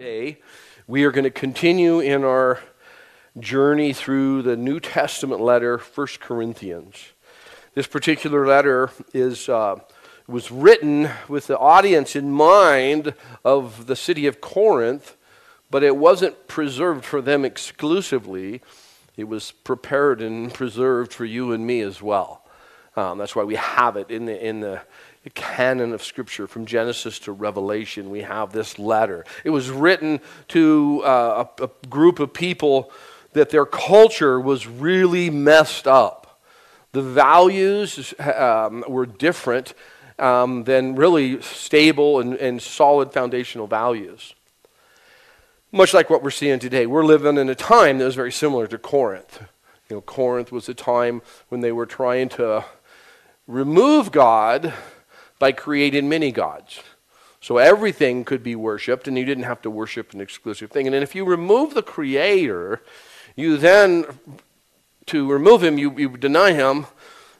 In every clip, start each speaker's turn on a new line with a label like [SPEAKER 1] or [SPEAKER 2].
[SPEAKER 1] Today, we are going to continue in our journey through the New Testament letter, 1 Corinthians. This particular letter is, uh, was written with the audience in mind of the city of Corinth, but it wasn't preserved for them exclusively. It was prepared and preserved for you and me as well. Um, that's why we have it in the, in the the canon of Scripture from Genesis to Revelation. We have this letter. It was written to uh, a, a, group of people that their culture was really messed up. The values um, were different um, than really stable and, and solid foundational values. Much like what we're seeing today. We're living in a time that was very similar to Corinth. You know, Corinth was a time when they were trying to remove God by creating many gods. So everything could be worshiped, and you didn't have to worship an exclusive thing. And then if you remove the creator, you then, to remove him, you, you deny him,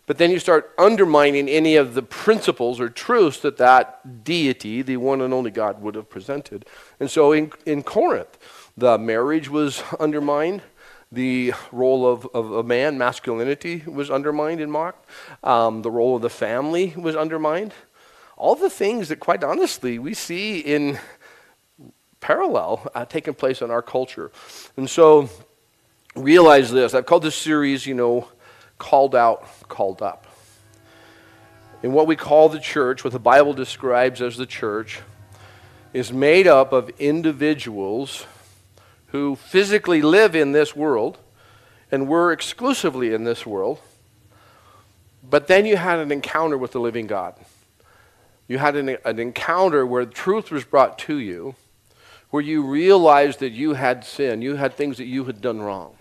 [SPEAKER 1] but then you start undermining any of the principles or truths that that deity, the one and only God, would have presented. And so in, in Corinth, the marriage was undermined. The role of, of a man, masculinity, was undermined and mocked. Um, the role of the family was undermined all the things that, quite honestly, we see in parallel uh, taking place in our culture. And so, realize this. I've called this series, you know, Called Out, Called Up. And what we call the church, what the Bible describes as the church, is made up of individuals who physically live in this world and were exclusively in this world. But then you had an encounter with the living God. You had an, an encounter where truth was brought to you, where you realized that you had sin, you had things that you had done wrong.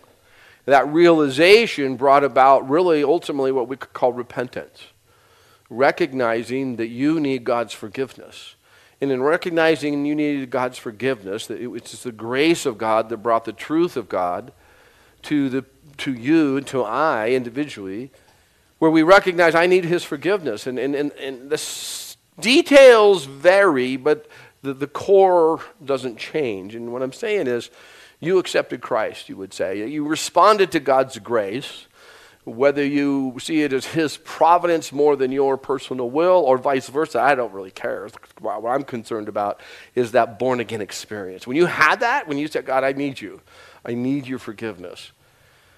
[SPEAKER 1] That realization brought about really ultimately what we could call repentance, recognizing that you need God's forgiveness. And in recognizing you needed God's forgiveness, that it's the grace of God that brought the truth of God to, the, to you to I individually, where we recognize I need His forgiveness. And, and, and, and this Details vary, but the, the core doesn't change. And what I'm saying is, you accepted Christ, you would say. You responded to God's grace, whether you see it as His providence more than your personal will or vice versa. I don't really care. What I'm concerned about is that born again experience. When you had that, when you said, God, I need you, I need your forgiveness.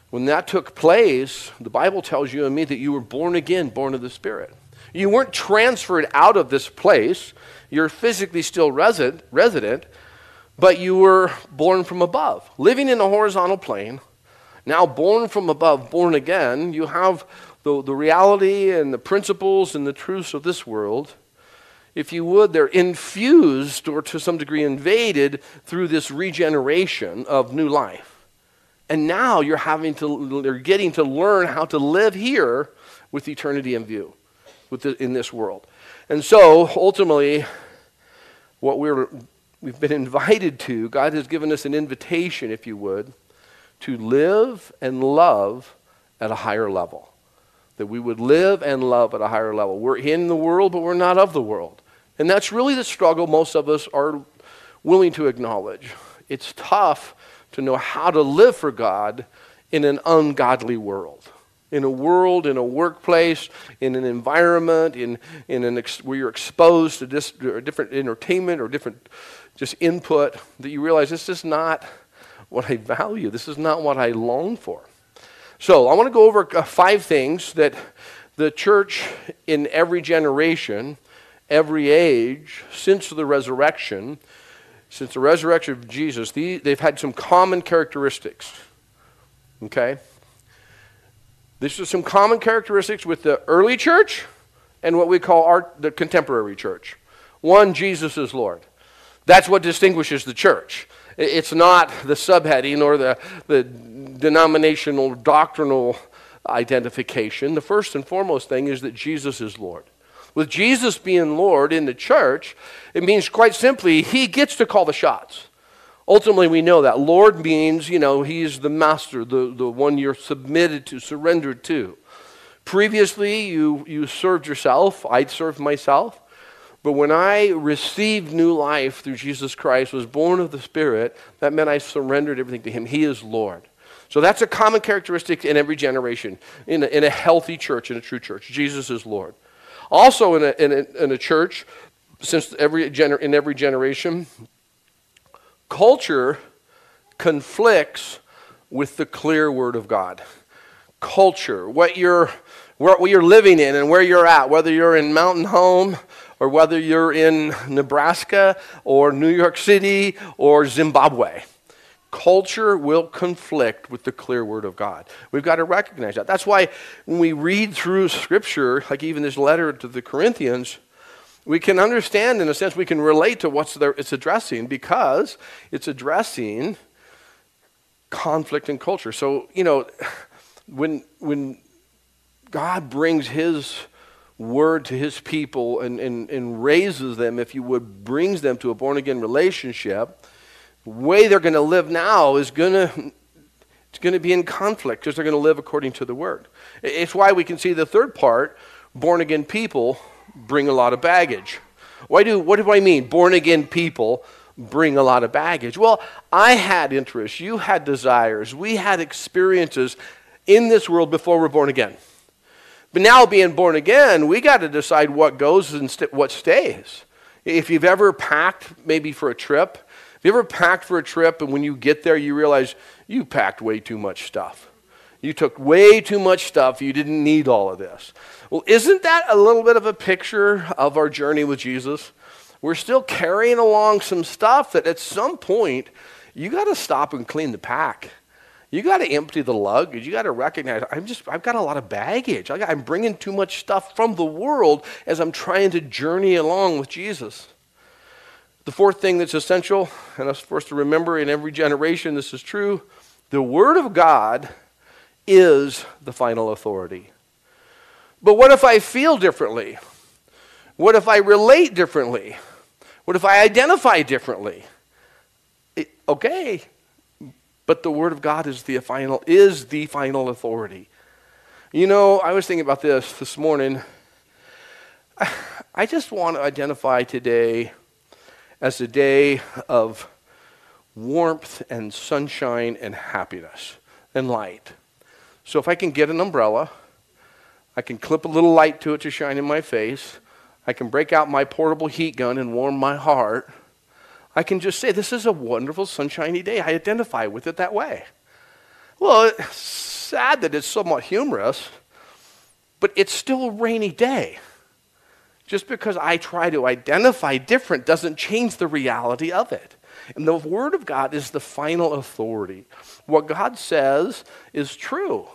[SPEAKER 1] When that took place, the Bible tells you and me that you were born again, born of the Spirit. You weren't transferred out of this place. You're physically still resident, resident, but you were born from above, living in a horizontal plane. Now, born from above, born again, you have the, the reality and the principles and the truths of this world. If you would, they're infused or to some degree invaded through this regeneration of new life. And now you're having to, you're getting to learn how to live here with eternity in view with the, in this world. And so, ultimately, what we're, we've been invited to, God has given us an invitation, if you would, to live and love at a higher level. That we would live and love at a higher level. We're in the world, but we're not of the world. And that's really the struggle most of us are willing to acknowledge. It's tough to know how to live for God in an ungodly world in a world, in a workplace, in an environment, in, in an ex- where you're exposed to dis- different entertainment or different just input, that you realize this is not what I value. This is not what I long for. So I want to go over uh, five things that the church in every generation, every age, since the resurrection, since the resurrection of Jesus, they've had some common characteristics. Okay? These are some common characteristics with the early church and what we call our, the contemporary church. One, Jesus is Lord. That's what distinguishes the church. It's not the subheading or the, the denominational doctrinal identification. The first and foremost thing is that Jesus is Lord. With Jesus being Lord in the church, it means quite simply, he gets to call the shots. Ultimately, we know that. Lord means, you know, He's the master, the, the one you're submitted to, surrendered to. Previously, you, you served yourself. I'd served myself. But when I received new life through Jesus Christ, was born of the Spirit, that meant I surrendered everything to Him. He is Lord. So that's a common characteristic in every generation, in a, in a healthy church, in a true church. Jesus is Lord. Also, in a, in a, in a church, since every gener- in every generation, culture conflicts with the clear Word of God. Culture, what you're, what you're living in and where you're at, whether you're in Mountain Home or whether you're in Nebraska or New York City or Zimbabwe. Culture will conflict with the clear word of God. We've got to recognize that. That's why when we read through Scripture, like even this letter to the Corinthians, we can understand, in a sense, we can relate to what it's addressing because it's addressing conflict in culture. So, you know, when, when God brings His word to his people and, and, and raises them, if you would, brings them to a born again relationship, the way they're going to live now is going to it's going to be in conflict because they're going to live according to the word. It's why we can see the third part born again people bring a lot of baggage. Why do, what do I mean? Born again people bring a lot of baggage. Well, I had interests, you had desires, we had experiences in this world before we're born again. But now, being born again, we got to decide what goes and st- what stays. If you've ever packed maybe for a trip, if you ever packed for a trip and when you get there you realize you packed way too much stuff. You took way too much stuff. You didn't need all of this. Well, isn't that a little bit of a picture of our journey with Jesus? We're still carrying along some stuff that at some point you got to stop and clean the pack. You got to empty the luggage. You got to recognize I'm just I've got a lot of baggage. I'm bringing too much stuff from the world as I'm trying to journey along with Jesus. The fourth thing that's essential, and us for us to remember in every generation, this is true. The Word of God is the final authority. But what if I feel differently? What if I relate differently? What if I identify differently? It, okay, but the Word of God is the final, is the final authority. You know, I was thinking about this this morning. I just want to identify today as a day of warmth and sunshine and happiness and light. So if I can get an umbrella, I can clip a little light to it to shine in my face, I can break out my portable heat gun and warm my heart. I can just say, This is a wonderful, sunshiny day. I identify with it that way. Well, it's sad that it's somewhat humorous, but it's still a rainy day. Just because I try to identify different doesn't change the reality of it. And the Word of God is the final authority. What God says is true.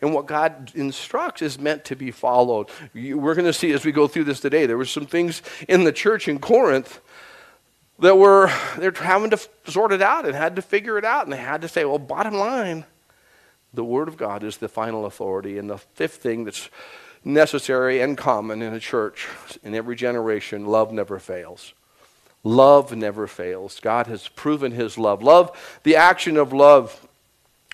[SPEAKER 1] And what God instructs is meant to be followed. We're going to see as we go through this today, there were some things in the church in Corinth that were they're having to sort it out and had to figure it out and they had to say well bottom line the word of god is the final authority and the fifth thing that's necessary and common in a church in every generation love never fails. Love never fails. God has proven his love. Love the action of love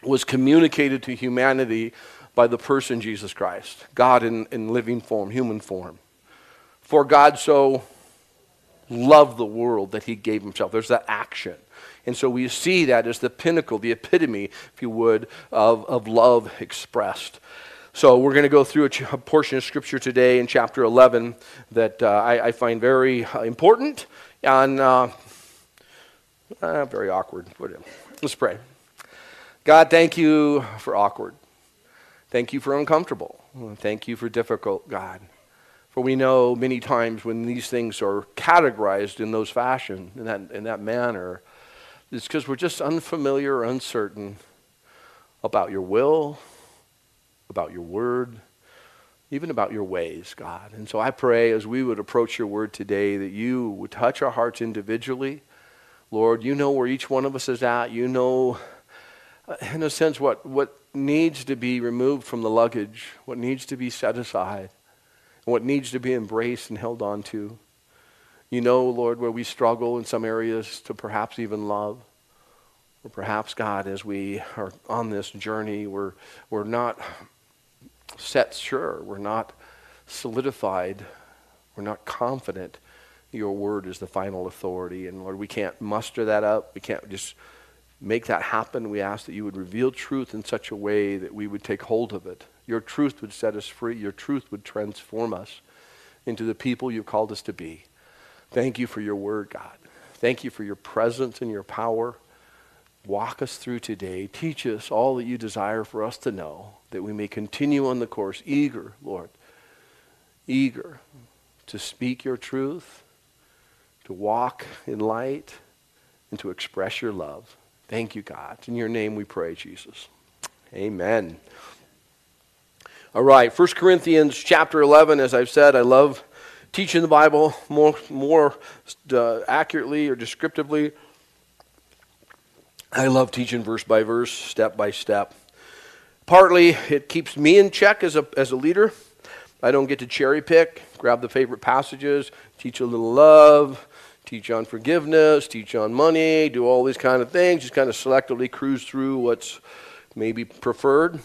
[SPEAKER 1] was communicated to humanity by the person jesus christ god in, in living form human form for god so loved the world that he gave himself. There's that action. And so we see that as the pinnacle, the epitome, if you would, of, of love expressed. So we're going to go through a, ch- a, portion of Scripture today in chapter 11 that uh, I, I, find very uh, important and uh, uh very awkward. Let's pray. God, thank you for awkward. Thank you for uncomfortable. Thank you for difficult, God. For we know many times when these things are categorized in those fashion, in that, in that manner, it's because we're just unfamiliar or uncertain about your will, about your word, even about your ways, God. And so I pray as we would approach your word today that you would touch our hearts individually. Lord, you know where each one of us is at. You know, in a sense, what, what needs to be removed from the luggage, what needs to be set aside what needs to be embraced and held on to. You know, Lord, where we struggle in some areas to perhaps even love. Or perhaps, God, as we are on this journey, we're, we're not set sure, we're not solidified, we're not confident your word is the final authority. And Lord, we can't muster that up. We can't just make that happen. We ask that you would reveal truth in such a way that we would take hold of it. Your truth would set us free. Your truth would transform us into the people you've called us to be. Thank you for your word, God. Thank you for your presence and your power. Walk us through today. Teach us all that you desire for us to know, that we may continue on the course, eager, Lord, eager to speak your truth, to walk in light, and to express your love. Thank you, God. In your name we pray, Jesus. Amen. All right, 1 Corinthians chapter 11, as I've said, I love teaching the Bible more, more uh, accurately or descriptively. I love teaching verse by verse, step by step. Partly, it keeps me in check as a, as a leader. I don't get to cherry pick, grab the favorite passages, teach a little love, teach on forgiveness, teach on money, do all these kind of things, just kind of selectively cruise through what's maybe preferred.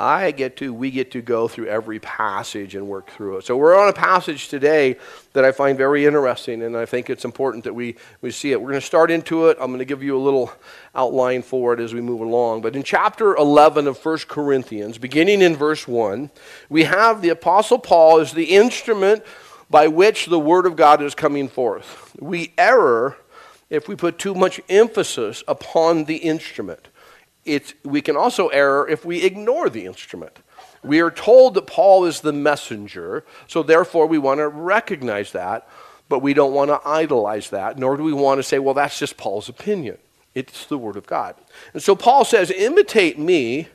[SPEAKER 1] I get to, we get to go through every passage and work through it. So we're on a passage today that I find very interesting, and I think it's important that we, we see it. We're going to start into it. I'm going to give you a little outline for it as we move along. But in chapter 11 of 1 Corinthians, beginning in verse 1, we have the Apostle Paul as the instrument by which the Word of God is coming forth. We err if we put too much emphasis upon the instrument it's, we can also err if we ignore the instrument. We are told that Paul is the messenger, so therefore we want to recognize that, but we don't want to idolize that, nor do we want to say, well, that's just Paul's opinion. It's the Word of God. And so Paul says, imitate me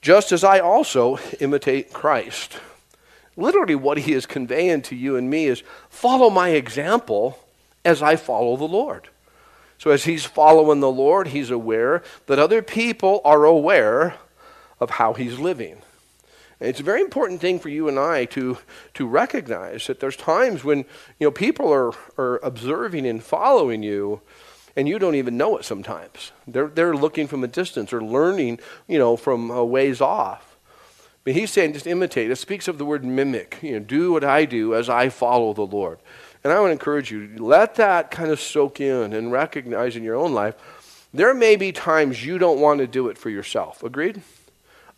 [SPEAKER 1] just as I also imitate Christ. Literally, what he is conveying to you and me is follow my example as I follow the Lord. So, as he's following the Lord, he's aware that other people are aware of how he's living. And it's a very important thing for you and I to, to recognize that there's times when you know, people are, are observing and following you, and you don't even know it sometimes. They're, they're looking from a distance or learning you know, from a ways off. But he's saying just imitate. It speaks of the word mimic. You know, do what I do as I follow the Lord. And I would encourage you, let that kind of soak in and recognize in your own life. There may be times you don't want to do it for yourself. Agreed?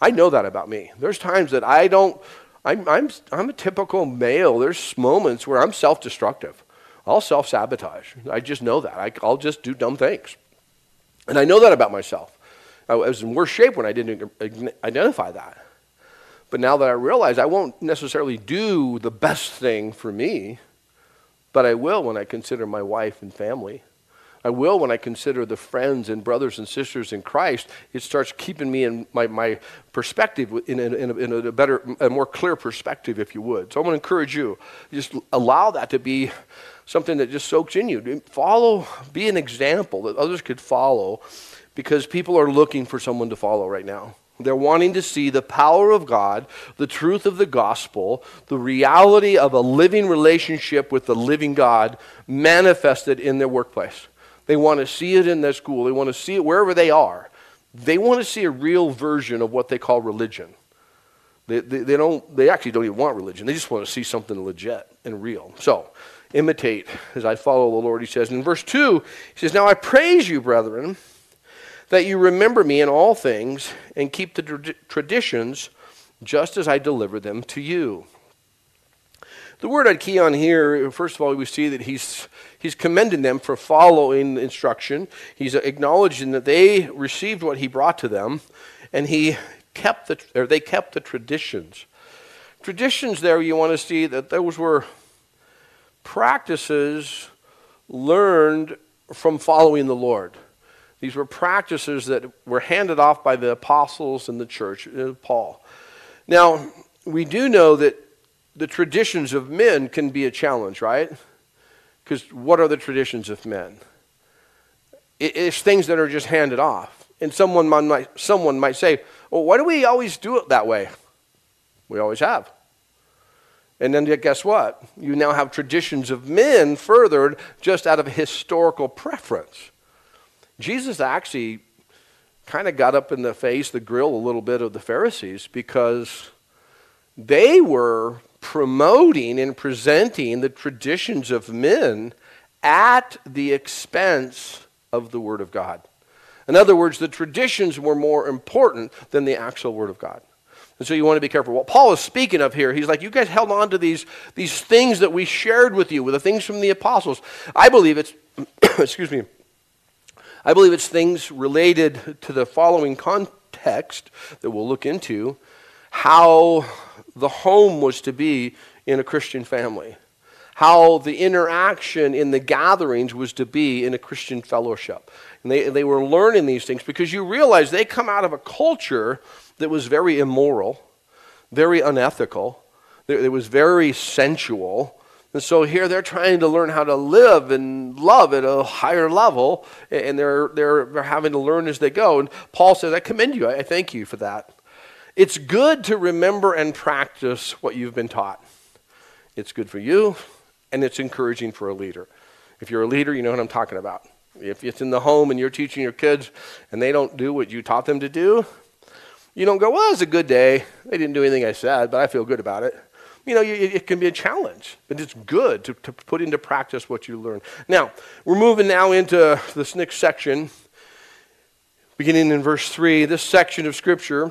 [SPEAKER 1] I know that about me. There's times that I don't, I'm, I'm, I'm a typical male. There's moments where I'm self destructive. I'll self sabotage. I just know that. I, I'll just do dumb things. And I know that about myself. I was in worse shape when I didn't identify that. But now that I realize I won't necessarily do the best thing for me, but I will when I consider my wife and family. I will when I consider the friends and brothers and sisters in Christ. It starts keeping me in my, my perspective, in, in, a, in a better, a more clear perspective, if you would. So I want to encourage you, just allow that to be something that just soaks in you. Follow, be an example that others could follow because people are looking for someone to follow right now. They're wanting to see the power of God, the truth of the gospel, the reality of a living relationship with the living God manifested in their workplace. They want to see it in their school. They want to see it wherever they are. They want to see a real version of what they call religion. They, they, they, don't, they actually don't even want religion. They just want to see something legit and real. So, imitate as I follow the Lord, he says. In verse 2, he says, Now I praise you, brethren that you remember me in all things and keep the tra- traditions just as I deliver them to you. The word I'd key on here, first of all, we see that he's, he's commending them for following instruction. He's acknowledging that they received what he brought to them, and he kept the, or they kept the traditions. Traditions there, you want to see that those were practices learned from following the Lord. These were practices that were handed off by the apostles and the church, uh, Paul. Now, we do know that the traditions of men can be a challenge, right? Because what are the traditions of men? It's things that are just handed off. And someone might, someone might say, well, why do we always do it that way? We always have. And then guess what? You now have traditions of men furthered just out of historical preference. Jesus actually kind of got up in the face, the grill a little bit of the Pharisees because they were promoting and presenting the traditions of men at the expense of the Word of God. In other words, the traditions were more important than the actual Word of God. And so you want to be careful. What Paul is speaking of here, he's like, you guys held on to these, these things that we shared with you, with the things from the apostles. I believe it's, excuse me, I believe it's things related to the following context that we'll look into how the home was to be in a Christian family, how the interaction in the gatherings was to be in a Christian fellowship. And they, they were learning these things because you realize they come out of a culture that was very immoral, very unethical, it was very sensual. And so here they're trying to learn how to live and love at a higher level, and they're, they're, they're having to learn as they go. And Paul says, I commend you. I thank you for that. It's good to remember and practice what you've been taught. It's good for you, and it's encouraging for a leader. If you're a leader, you know what I'm talking about. If it's in the home and you're teaching your kids and they don't do what you taught them to do, you don't go, well, it was a good day. They didn't do anything I said, but I feel good about it. You know, it can be a challenge, but it's good to, to put into practice what you learn. Now, we're moving now into this next section, beginning in verse 3. This section of Scripture,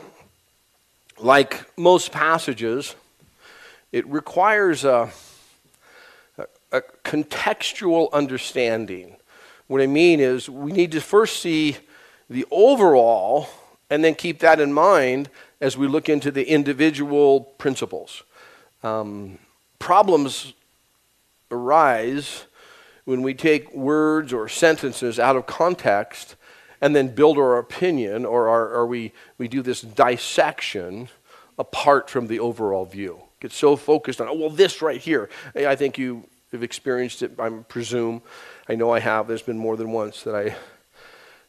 [SPEAKER 1] like most passages, it requires a, a, a contextual understanding. What I mean is, we need to first see the overall and then keep that in mind as we look into the individual principles. Um, problems arise when we take words or sentences out of context and then build our opinion, or, our, or we, we do this dissection apart from the overall view. Get so focused on, oh, well, this right here. I think you have experienced it, I presume. I know I have. There's been more than once that I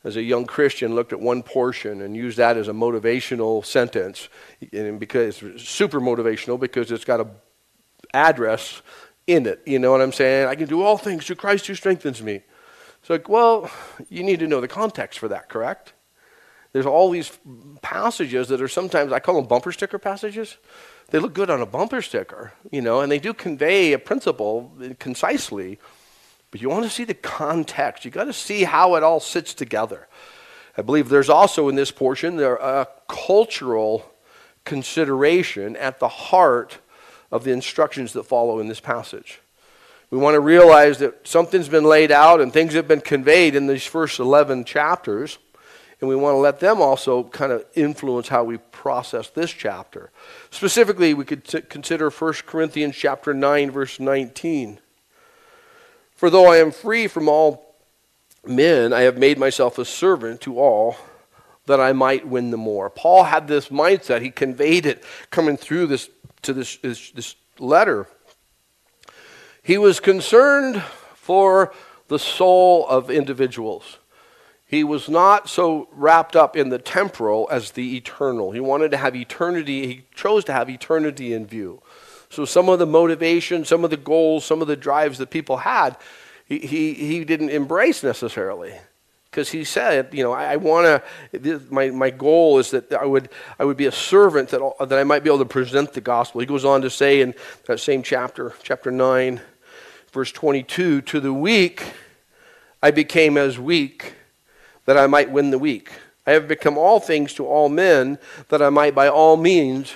[SPEAKER 1] as a young Christian, looked at one portion and used that as a motivational sentence, and because it's super motivational because it's got a address in it. You know what I'm saying? I can do all things through Christ who strengthens me. It's like, well, you need to know the context for that, correct? There's all these passages that are sometimes, I call them bumper sticker passages. They look good on a bumper sticker, you know, and they do convey a principle concisely. But you want to see the context. You got to see how it all sits together. I believe there's also in this portion there a cultural consideration at the heart of the instructions that follow in this passage. We want to realize that something's been laid out and things have been conveyed in these first 11 chapters, and we want to let them also kind of influence how we process this chapter. Specifically, we could t- consider 1 Corinthians chapter 9 verse 19. For though I am free from all men, I have made myself a servant to all that I might win the more. Paul had this mindset. He conveyed it coming through this to this, this, this letter. He was concerned for the soul of individuals. He was not so wrapped up in the temporal as the eternal. He wanted to have eternity, he chose to have eternity in view. So some of the motivation, some of the goals, some of the drives that people had, he, he, he didn't embrace necessarily. Because he said, you know, I, I want to, my, my goal is that I would, I would be a servant that, that I might be able to present the gospel. He goes on to say in that same chapter, chapter 9, verse 22, to the weak I became as weak that I might win the weak. I have become all things to all men that I might by all means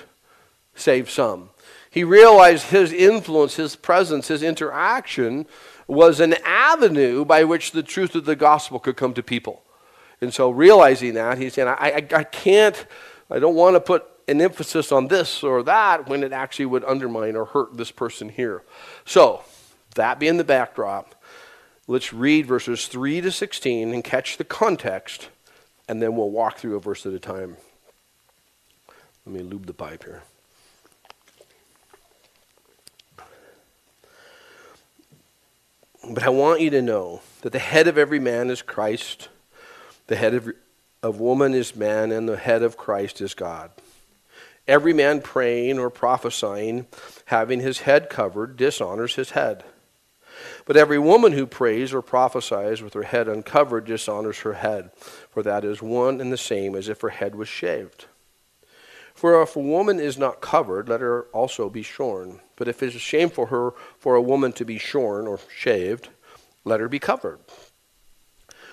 [SPEAKER 1] save some. He realized his influence, his presence, his interaction was an avenue by which the truth of the gospel could come to people. And so, realizing that, he said, I, I, I can't, I don't want to put an emphasis on this or that when it actually would undermine or hurt this person here. So, that being the backdrop, let's read verses 3 to 16 and catch the context, and then we'll walk through a verse at a time. Let me lube the pipe here. But I want you to know that the head of every man is Christ, the head of, of woman is man, and the head of Christ is God. Every man praying or prophesying, having his head covered, dishonors his head. But every woman who prays or prophesies with her head uncovered dishonors her head, for that is one and the same as if her head was shaved. For if a woman is not covered, let her also be shorn. But if it is shameful for her for a woman to be shorn or shaved, let her be covered.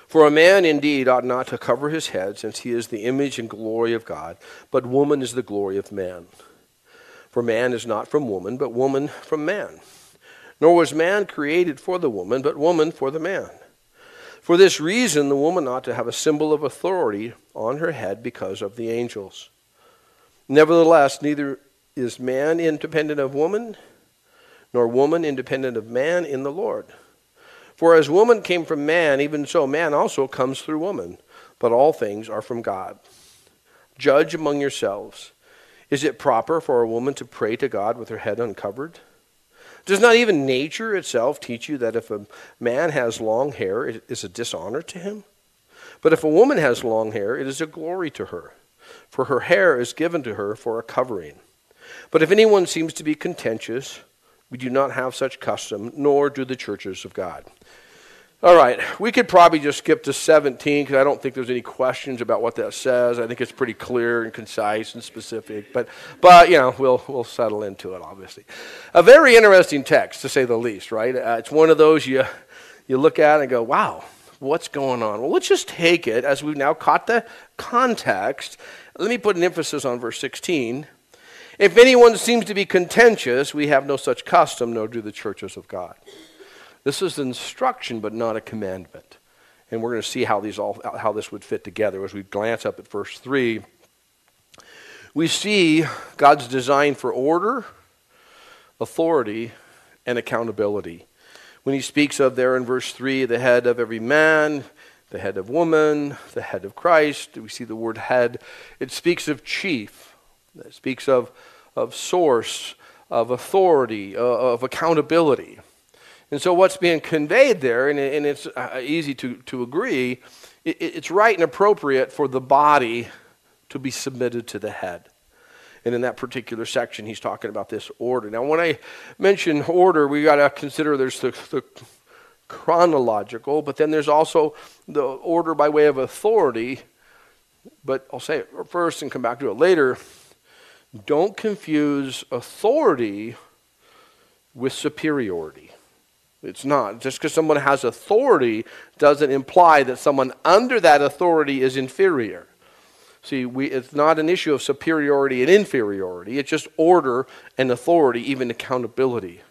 [SPEAKER 1] For a man indeed ought not to cover his head, since he is the image and glory of God, but woman is the glory of man. For man is not from woman, but woman from man. Nor was man created for the woman, but woman for the man. For this reason, the woman ought to have a symbol of authority on her head because of the angels. Nevertheless, neither is man independent of woman, nor woman independent of man in the Lord. For as woman came from man, even so man also comes through woman. But all things are from God. Judge among yourselves. Is it proper for a woman to pray to God with her head uncovered? Does not even nature itself teach you that if a man has long hair, it is a dishonor to him? But if a woman has long hair, it is a glory to her, for her hair is given to her for a covering. But if anyone seems to be contentious, we do not have such custom, nor do the churches of God. All right, we could probably just skip to 17 because I don't think there's any questions about what that says. I think it's pretty clear and concise and specific, but, but you know, we'll, we'll settle into it, obviously. A very interesting text, to say the least, right? Uh, it's one of those you, you look at and go, wow, what's going on? Well, let's just take it as we've now caught the context. Let me put an emphasis on verse 16. If anyone seems to be contentious, we have no such custom, nor do the churches of God. This is instruction, but not a commandment. And we're going to see how, these all, how this would fit together as we glance up at verse 3. We see God's design for order, authority, and accountability. When he speaks of there in verse 3, the head of every man, the head of woman, the head of Christ, we see the word head. It speaks of chief, it speaks of, of source, of authority, uh, of accountability. And so, what's being conveyed there, and, and it's uh, easy to, to agree, it, it's right and appropriate for the body to be submitted to the head. And in that particular section, he's talking about this order. Now, when I mention order, we got to consider there's the, the chronological, but then there's also the order by way of authority. But I'll say it first and come back to it later. Don't confuse authority with superiority. It's not. Just because someone has authority doesn't imply that someone under that authority is inferior. See, we, it's not an issue of superiority and inferiority, it's just order and authority, even accountability.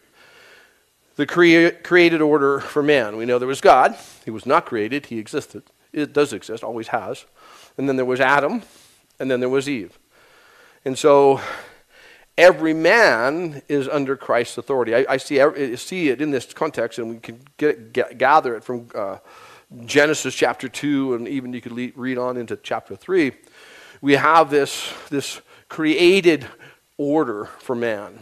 [SPEAKER 1] The crea- created order for man. We know there was God, he was not created, he existed. It does exist, always has. And then there was Adam, and then there was Eve. And so every man is under Christ's authority. I, I see, I see it in this context, and we can get, get, gather it from uh, Genesis chapter 2, and even you could le- read on into chapter 3. We have this, this created order for man.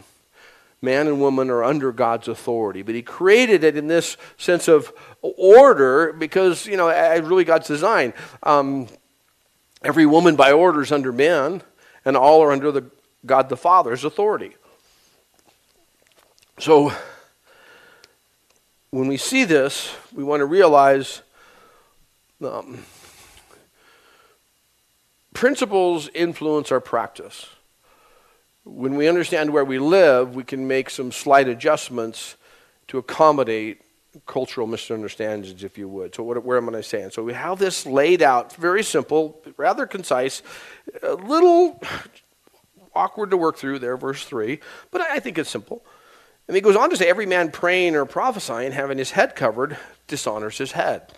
[SPEAKER 1] Man and woman are under God's authority, but He created it in this sense of order because, you know, really God's design. Um, every woman by order is under man, and all are under the God the Father's authority. So, when we see this, we want to realize um, principles influence our practice. When we understand where we live, we can make some slight adjustments to accommodate cultural misunderstandings, if you would. So, what, where am I saying? So, we have this laid out, very simple, rather concise, a little awkward to work through there, verse 3, but I think it's simple. And he goes on to say, Every man praying or prophesying, having his head covered, dishonors his head.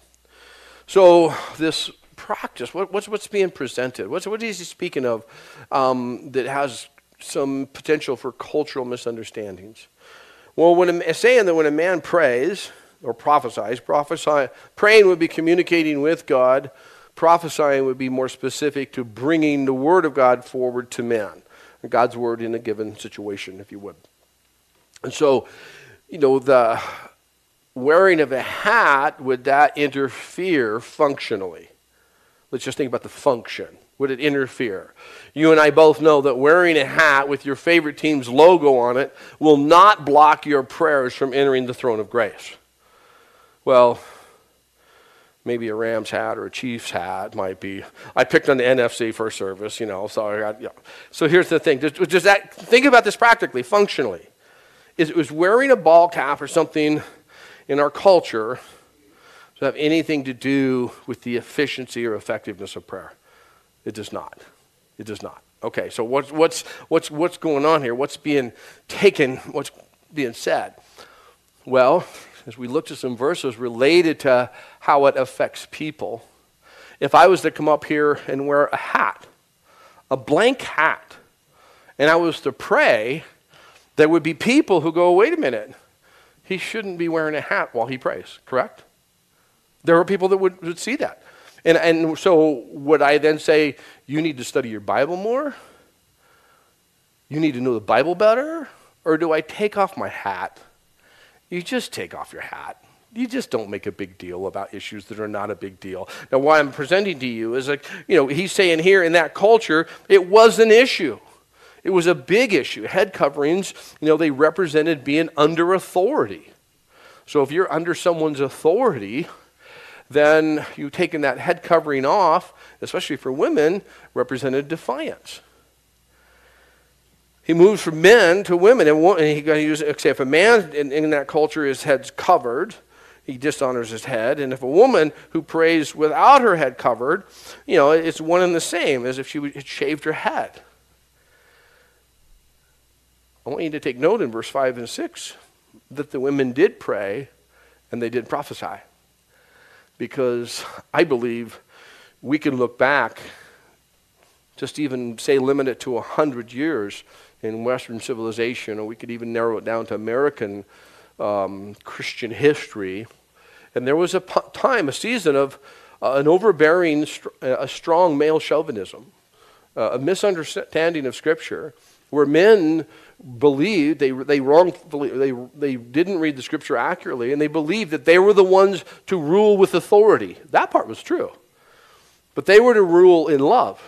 [SPEAKER 1] So, this practice, what, what's, what's being presented? What's, what is he speaking of um, that has some potential for cultural misunderstandings? Well, when a, saying that when a man prays or prophesies, prophesy, praying would be communicating with God, prophesying would be more specific to bringing the word of God forward to man. God's word in a given situation, if you would. And so, you know, the wearing of a hat, would that interfere functionally? Let's just think about the function. Would it interfere? You and I both know that wearing a hat with your favorite team's logo on it will not block your prayers from entering the throne of grace. Well, maybe a Rams hat or a Chiefs hat might be. I picked on the NFC first service, you know. So I got. So here's the thing: just that, think about this practically, functionally. is, is wearing a ball cap or something in our culture to have anything to do with the efficiency or effectiveness of prayer. It does not. It does not. Okay, so what's, what's, what's, what's going on here? What's being taken? What's being said? Well, as we looked at some verses related to how it affects people, if I was to come up here and wear a hat, a blank hat, and I was to pray, there would be people who go, wait a minute, he shouldn't be wearing a hat while he prays, correct? There are people that would, would see that. And, and so would I then say, you need to study your Bible more? You need to know the Bible better? Or do I take off my hat? You just take off your hat. You just don't make a big deal about issues that are not a big deal. Now, why I'm presenting to you is like, you know, he's saying here in that culture, it was an issue. It was a big issue. Head coverings, you know, they represented being under authority. So if you're under someone's authority, then you taking that head covering off, especially for women, represented defiance. He moves from men to women, and he got to use. Say, if a man in, in that culture his head's covered, he dishonors his head. And if a woman who prays without her head covered, you know, it's one and the same as if she had shaved her head. I want you to take note in verse 5 and 6 that the women did pray and they did prophesy. Because I believe we can look back, just even say limit it to 100 years in Western civilization, or we could even narrow it down to American um, Christian history. And there was a p- time, a season of uh, an overbearing, a strong male chauvinism, uh, a misunderstanding of Scripture, where men believed they they wrongfully they they didn't read the scripture accurately and they believed that they were the ones to rule with authority. That part was true. But they were to rule in love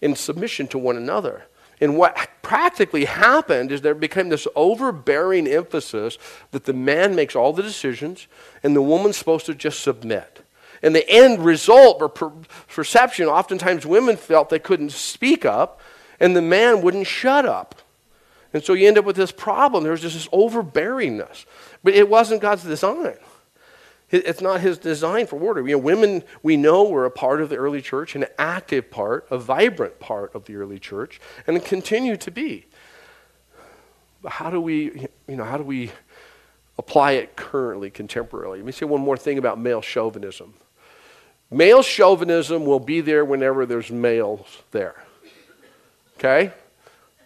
[SPEAKER 1] in submission to one another and what practically happened is there became this overbearing emphasis that the man makes all the decisions and the woman's supposed to just submit and the end result or per- perception oftentimes women felt they couldn't speak up and the man wouldn't shut up and so you end up with this problem. There's just this overbearingness. But it wasn't God's design. It's not his design for order. You know, women, we know, were a part of the early church, an active part, a vibrant part of the early church, and continue to be. But how do we, you know, how do we apply it currently, contemporarily? Let me say one more thing about male chauvinism. Male chauvinism will be there whenever there's males there. Okay?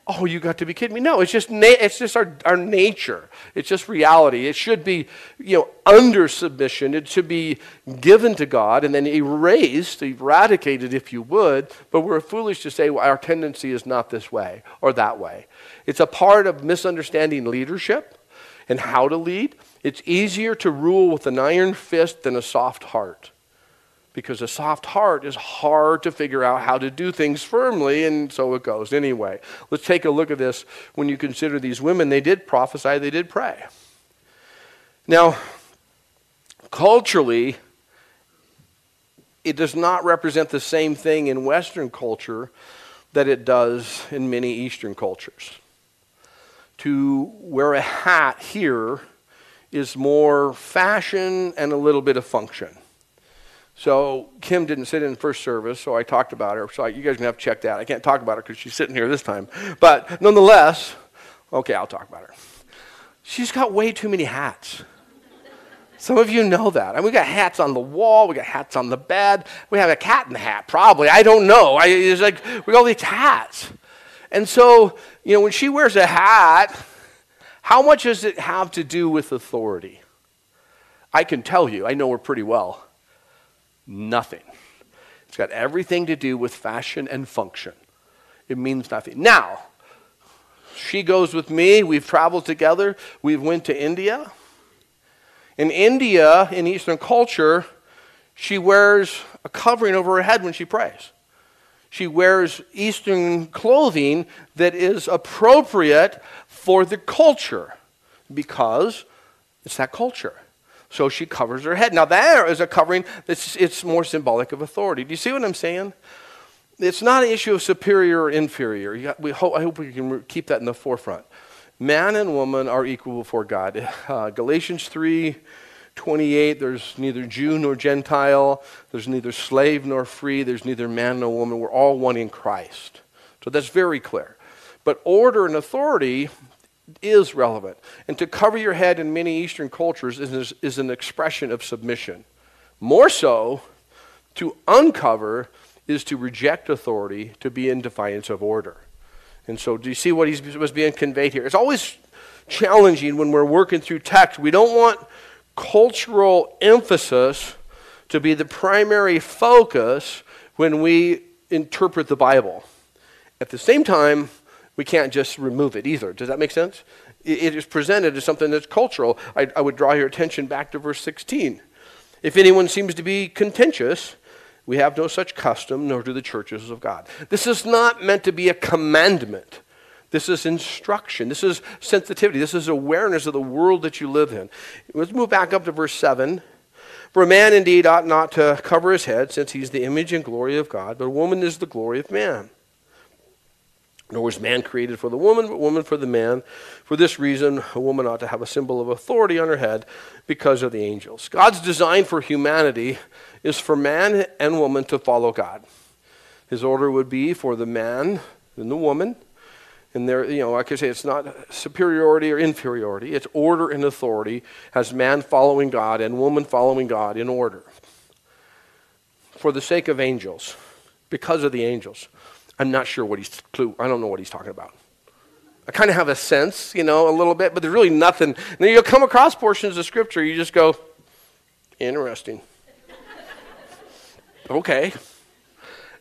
[SPEAKER 1] Oh, you got to be kidding me. No, it's just, na- it's just our, our nature. It's just reality. It should be, you know, under submission. It should be given to God and then erased, eradicated, if you would. But we're foolish to say well, our tendency is not this way or that way. It's a part of misunderstanding leadership and how to lead. It's easier to rule with an iron fist than a soft heart because a soft heart is hard to figure out how to do things firmly, and so it goes. Anyway, let's take a look at this. When you consider these women, they did prophesy, they did pray. Now, culturally, it does not represent the same thing in Western culture that it does in many Eastern cultures. To wear a hat here is more fashion and a little bit of function. So Kim didn't sit in first service, so I talked about her. So you guys can have to check that. I can't talk about her because she's sitting here this time. But nonetheless, okay, I'll talk about her. She's got way too many hats. Some of you know that. And we got hats on the wall, we got hats on the bed, we have a cat in the hat, probably. I don't know. I, it's like we got all these hats. And so, you know, when she wears a hat, how much does it have to do with authority? I can tell you, I know her pretty well. Nothing. It's got everything to do with fashion and function. It means nothing. Now, she goes with me. We've traveled together. We've went to India. In India, in Eastern culture, she wears a covering over her head when she prays. She wears Eastern clothing that is appropriate for the culture because it's that culture. So she covers her head. Now, there is a covering that's it's more symbolic of authority. Do you see what I'm saying? It's not an issue of superior or inferior. Got, we I hope we can keep that in the forefront. man and woman are equal before God. Uh, Galatians 3 28, there's neither Jew nor Gentile, there's neither slave nor free, there's neither man nor woman. We're all one in Christ. So that's very clear. But order and authority is relevant. And to cover your head in many Eastern cultures is, is an expression of submission. More so, to uncover is to reject authority, to be in defiance of order. And so, do you see what was being conveyed here? It's always challenging when we're working through text. We don't want cultural emphasis to be the primary focus when we interpret the Bible. At the same time, we can't just remove it either. Does that make sense? It is presented as something that's cultural. I, I would draw your attention back to verse 16. If anyone seems to be contentious, we have no such custom, nor do the churches of God. This is not meant to be a commandment. This is instruction. This is sensitivity. This is awareness of the world that you live in. Let's move back up to verse 7. For a man indeed ought not to cover his head, since he's the image and glory of God, but a woman is the glory of man. Nor was man created for the woman, but woman for the man. For this reason, a woman ought to have a symbol of authority on her head because of the angels. God's design for humanity is for man and woman to follow God. His order would be for the man and the woman and there, you know, like I say, it's not superiority or inferiority. It's order and authority as man following God and woman following God in order. For the sake of angels, because of the angels. I'm not sure what he's clue. I don't know what he's talking about. I kind of have a sense, you know, a little bit, but there's really nothing. And then you'll come across portions of scripture, you just go, interesting. okay.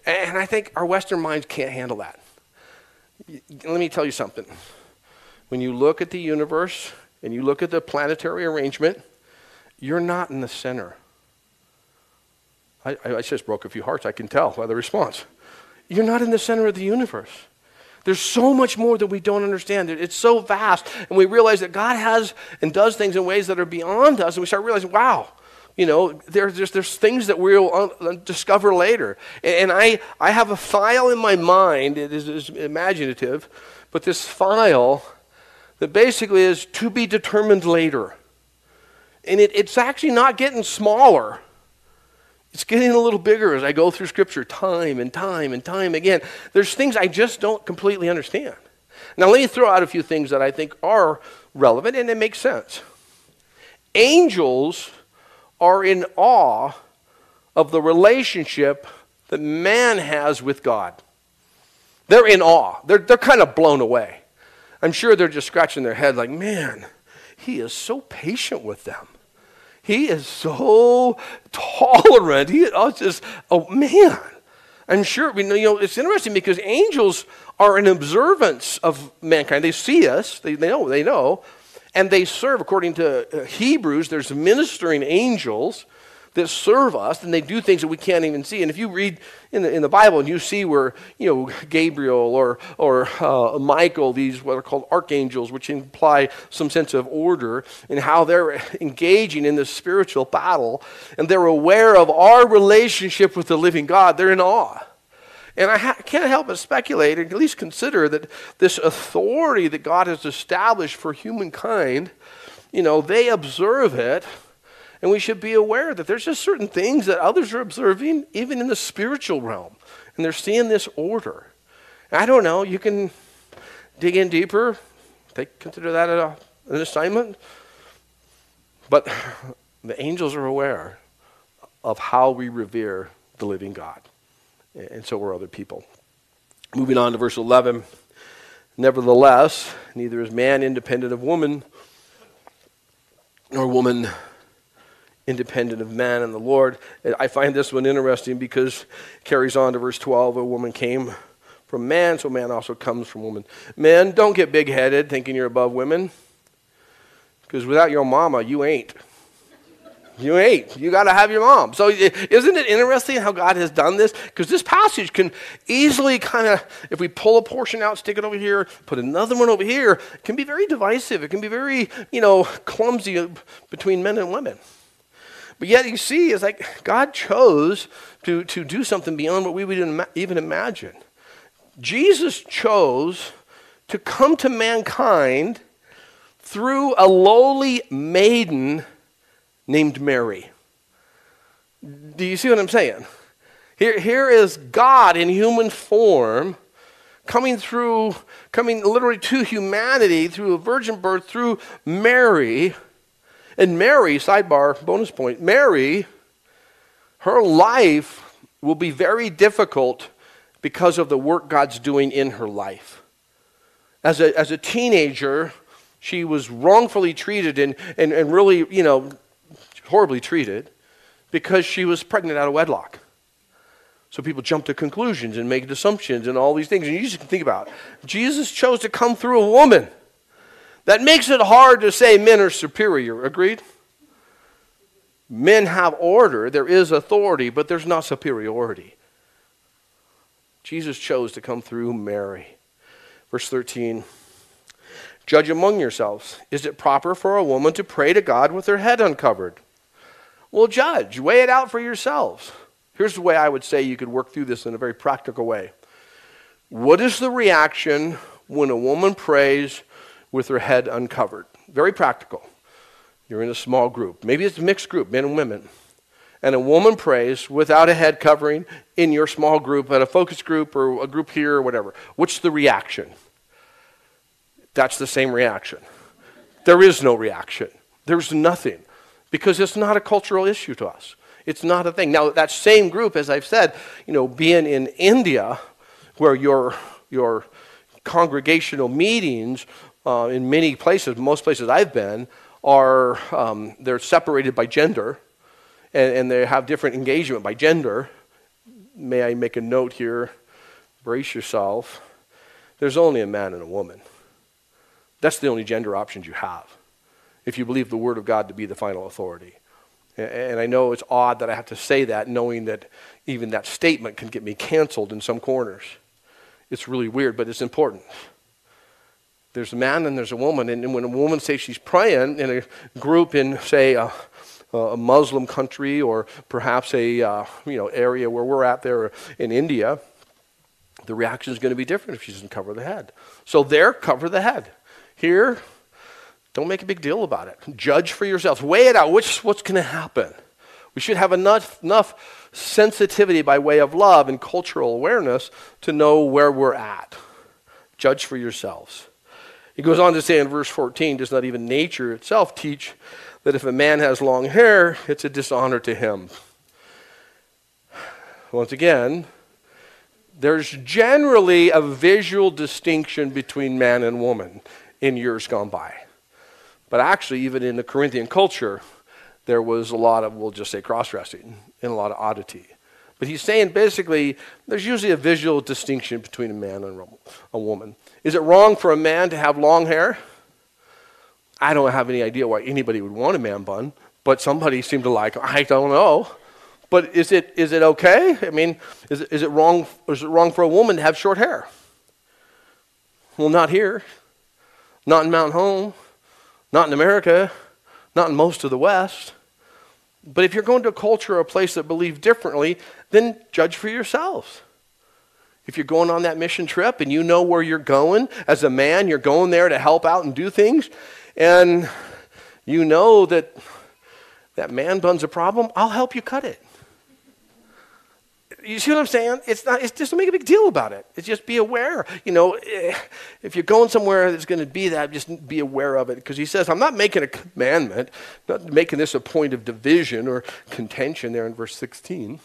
[SPEAKER 1] And I think our Western minds can't handle that let me tell you something. When you look at the universe and you look at the planetary arrangement, you're not in the center. I, I just broke a few hearts, I can tell by the response. You're not in the center of the universe. There's so much more that we don't understand. It's so vast. And we realize that God has and does things in ways that are beyond us. And we start realizing, wow, you know, there's, there's, there's things that we'll uh, uh, discover later. And I, I have a file in my mind, it is, is imaginative, but this file that basically is to be determined later. And it, it's actually not getting smaller. It's getting a little bigger as I go through Scripture time and time and time again. There's things I just don't completely understand. Now, let me throw out a few things that I think are relevant and it makes sense. Angels are in awe of the relationship that man has with God. They're in awe. They're, they're kind of blown away. I'm sure they're just scratching their head like, man, he is so patient with them. He is so tolerant. He is just, oh man. I'm sure, you know, it's interesting because angels are an observance of mankind. They see us, they, they know, they know, and they serve, according to uh, Hebrews, there's ministering angels that serve us, and they do things that we can't even see. And if you read in the, in the Bible and you see where, you know, Gabriel or, or uh, Michael, these what are called archangels, which imply some sense of order, and how they're engaging in this spiritual battle, and they're aware of our relationship with the living God, they're in awe. And I ha- can't help but speculate, and at least consider that this authority that God has established for humankind, you know, they observe it, and we should be aware that there's just certain things that others are observing, even in the spiritual realm, and they're seeing this order. I don't know, you can dig in deeper, they consider that a, an assignment, but the angels are aware of how we revere the living God and so are other people. Moving on to verse 11. Nevertheless, neither is man independent of woman, nor woman independent of man and the Lord. I find this one interesting because carries on to verse 12. A woman came from man, so man also comes from woman. Men, don't get big headed thinking you're above women, because without your mama, you ain't. You ain't. You got to have your mom. So, isn't it interesting how God has done this? Because this passage can easily kind of, if we pull a portion out, stick it over here, put another one over here, can be very divisive. It can be very, you know, clumsy between men and women. But yet, you see, it's like God chose to, to do something beyond what we would even imagine. Jesus chose to come to mankind through a lowly maiden named Mary. Do you see what I'm saying? Here, here is God in human form coming through, coming literally to humanity through a virgin birth through Mary. And Mary, sidebar, bonus point, Mary, her life will be very difficult because of the work God's doing in her life. As a, as a teenager, she was wrongfully treated and, and, and really, you know, horribly treated because she was pregnant out of wedlock. So people jump to conclusions and make assumptions and all these things. And you just think about it. Jesus chose to come through a woman. That makes it hard to say men are superior. Agreed? Men have order, there is authority, but there's not superiority. Jesus chose to come through Mary. Verse 13 Judge among yourselves. Is it proper for a woman to pray to God with her head uncovered? Well, judge, weigh it out for yourselves. Here's the way I would say you could work through this in a very practical way. What is the reaction when a woman prays with her head uncovered? Very practical. You're in a small group. Maybe it's a mixed group, men and women. And a woman prays without a head covering in your small group, at a focus group or a group here or whatever. What's the reaction? That's the same reaction. There is no reaction. There's nothing because it's not a cultural issue to us. It's not a thing. Now, that same group, as I've said, you know, being in India, where your, your congregational meetings uh, in many places, most places I've been, are um, they're separated by gender, and, and they have different engagement by gender. May I make a note here? Brace yourself. There's only a man and a woman. That's the only gender options you have if you believe the Word of God to be the final authority. And I know it's odd that I have to say that, knowing that even that statement can get me canceled in some corners. It's really weird, but it's important. There's a man and there's a woman, and when a woman says she's praying in a group in, say, a, a Muslim country or perhaps a uh, you know area where we're at there in India, the reaction is going to be different if she doesn't cover the head. So there, cover the head. Here, don't make a big deal about it. Judge for yourselves. Weigh it out. Which, what's going to happen? We should have enough, enough sensitivity by way of love and cultural awareness to know where we're at. Judge for yourselves. He goes on to say in verse 14 Does not even nature itself teach that if a man has long hair, it's a dishonor to him? Once again, there's generally a visual distinction between man and woman in years gone by. But actually, even in the Corinthian culture, there was a lot of, we'll just say, cross dressing and a lot of oddity. But he's saying basically there's usually a visual distinction between a man and a woman. Is it wrong for a man to have long hair? I don't have any idea why anybody would want a man bun, but somebody seemed to like, it. I don't know. But is it, is it okay? I mean, is it, is, it wrong, is it wrong for a woman to have short hair? Well, not here. Not in Mountain Home. Not in America, not in most of the West. But if you're going to a culture or a place that believe differently, then judge for yourselves. If you're going on that mission trip and you know where you're going, as a man, you're going there to help out and do things, and you know that that man bun's a problem, I'll help you cut it. You see what I'm saying? It's not. It's just don't make a big deal about it. It's just be aware. You know, eh, if you're going somewhere that's going to be that, just be aware of it. Because he says, "I'm not making a commandment, not making this a point of division or contention." There in verse 16.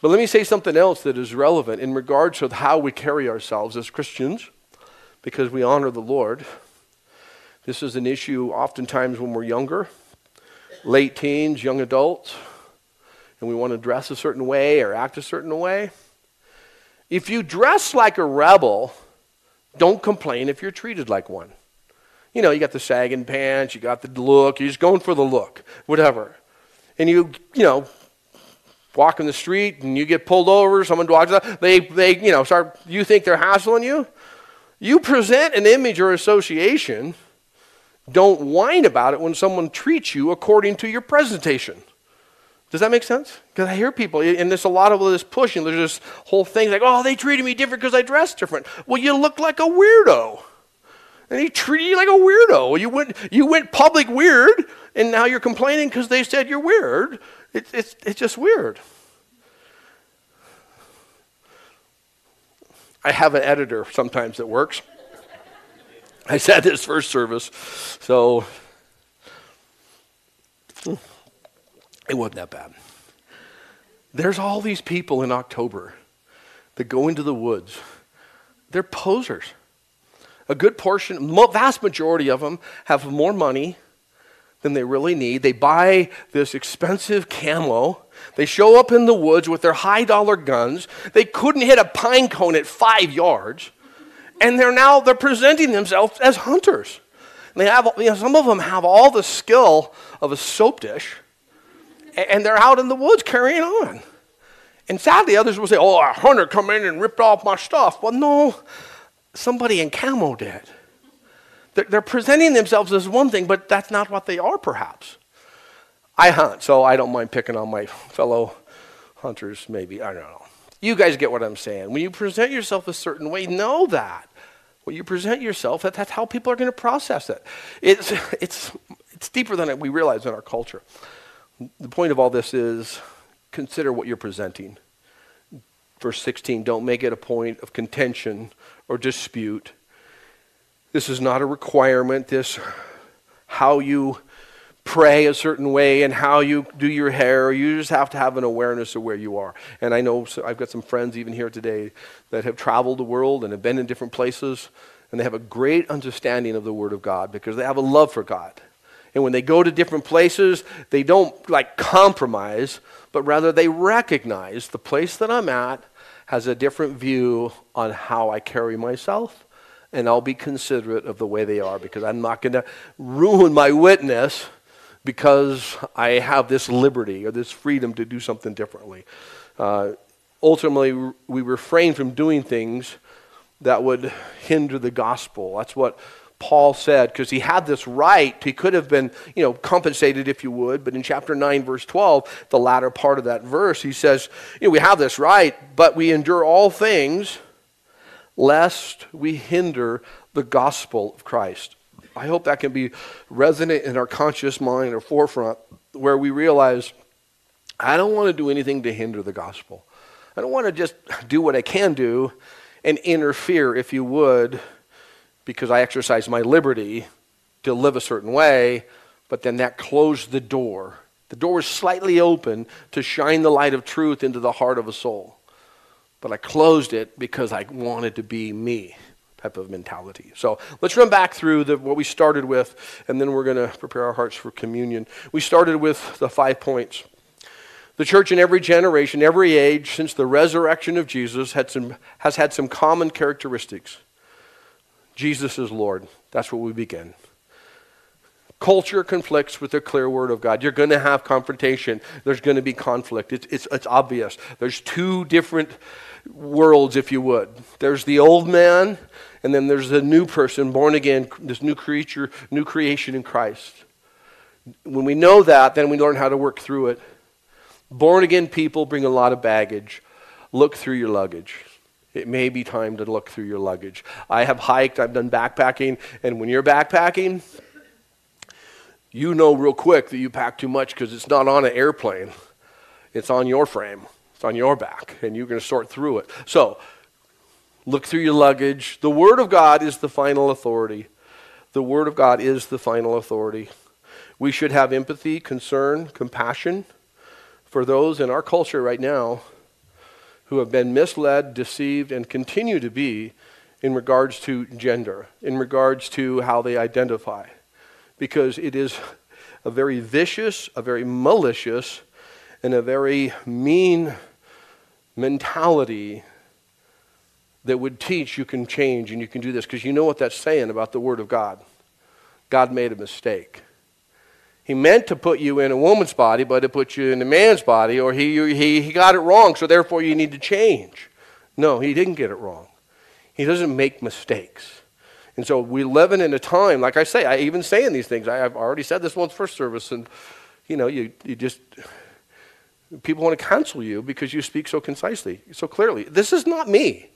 [SPEAKER 1] But let me say something else that is relevant in regards to how we carry ourselves as Christians, because we honor the Lord. This is an issue oftentimes when we're younger, late teens, young adults and we want to dress a certain way or act a certain way. If you dress like a rebel, don't complain if you're treated like one. You know, you got the sagging pants, you got the look, you're just going for the look, whatever. And you, you know, walk in the street and you get pulled over, someone walks up, they, they, you know, start, you think they're hassling you? You present an image or association. Don't whine about it when someone treats you according to your presentation. Does that make sense? Because I hear people, and there's a lot of this pushing. There's this whole thing like, oh, they treated me different because I dressed different. Well, you look like a weirdo. And he treated you like a weirdo. You went, you went public weird, and now you're complaining because they said you're weird. It, it's, it's just weird. I have an editor sometimes that works. I said this first service, so it wasn't that bad. There's all these people in October that go into the woods. They're posers. A good portion, vast majority of them have more money than they really need. They buy this expensive camo. They show up in the woods with their high dollar guns. They couldn't hit a pine cone at five yards. And they're now they're presenting themselves as hunters. And they have you know, some of them have all the skill of a soap dish, and they're out in the woods carrying on. And sadly, others will say, "Oh, a hunter come in and ripped off my stuff." Well, no, somebody in camo did. They're presenting themselves as one thing, but that's not what they are, perhaps. I hunt, so I don't mind picking on my fellow hunters, maybe. I don't know. You guys get what I'm saying. When you present yourself a certain way, know that. When you present yourself, that, that's how people are going to process it. It's, it's, it's deeper than we realize in our culture. The point of all this is consider what you're presenting. Verse 16 don't make it a point of contention or dispute this is not a requirement. This, how you pray a certain way and how you do your hair. You just have to have an awareness of where you are. And I know I've got some friends even here today that have traveled the world and have been in different places, and they have a great understanding of the Word of God because they have a love for God. And when they go to different places, they don't like compromise, but rather they recognize the place that I'm at has a different view on how I carry myself and I'll be considerate of the way they are because I'm not going to ruin my witness because I have this liberty or this freedom to do something differently. Uh, ultimately, we refrain from doing things that would hinder the gospel. That's what Paul said because he had this right. He could have been, you know, compensated if you would, but in chapter 9, verse 12, the latter part of that verse, he says, you know, we have this right, but we endure all things lest we hinder the gospel of Christ. I hope that can be resonant in our conscious mind or forefront where we realize I don't want to do anything to hinder the gospel. I don't want to just do what I can do and interfere, if you would, because I exercise my liberty to live a certain way, but then that closed the door. The door was slightly open to shine the light of truth into the heart of a soul but I closed it because I wanted to be me type of mentality. So let's run back through the, what we started with, and then we're going to prepare our hearts for communion. We started with the five points. The church in every generation, every age, since the resurrection of Jesus, had some, has had some common characteristics. Jesus is Lord. That's where we begin. Culture conflicts with the clear word of God. You're going to have confrontation. There's going to be conflict. It's, it's, it's obvious. There's two different worlds, if you would. There's the old man, and then there's the new person, born again, this new creature, new creation in Christ. When we know that, then we learn how to work through it. Born again people bring a lot of baggage. Look through your luggage. It may be time to look through your luggage. I have hiked, I've done backpacking, and when you're backpacking, you know real quick that you pack too much because it's not on an airplane, it's on your frame. It's on your back, and you're going to sort through it. So, look through your luggage. The Word of God is the final authority. The Word of God is the final authority. We should have empathy, concern, compassion for those in our culture right now who have been misled, deceived, and continue to be in regards to gender, in regards to how they identify. Because it is a very vicious, a very malicious, and a very mean mentality that would teach you can change and you can do this because you know what that's saying about the Word of God. God made a mistake. He meant to put you in a woman's body, but to put you in a man's body, or he, he, he got it wrong, so therefore you need to change. No, he didn't get it wrong. He doesn't make mistakes. And so we're living in a time, like I say, I even saying these things. I, have already said this once first service, and you know, you, you just People want to cancel you because you speak so concisely, so clearly. This is not me.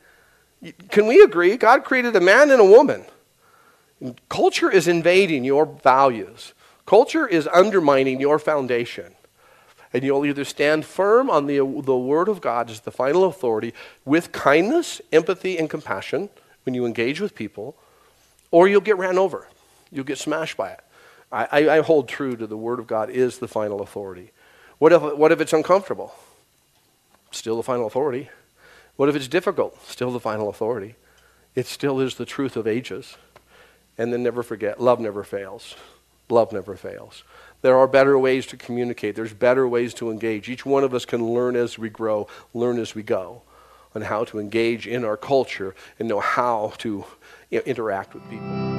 [SPEAKER 1] Can we agree? God created a man and a woman. Culture is invading your values. Culture is undermining your foundation. And you'll either stand firm on the, the Word of God as the final authority with kindness, empathy, and compassion when you engage with people, or you'll get ran over. You'll get smashed by it. I, I, I hold true to the Word of God is the final authority. What if, what if it's uncomfortable? Still the final authority. What if it's difficult? Still the final authority. It still is the truth of ages. And then never forget love never fails. Love never fails. There are better ways to communicate, there's better ways to engage. Each one of us can learn as we grow, learn as we go on how to engage in our culture and know how to you know, interact with people.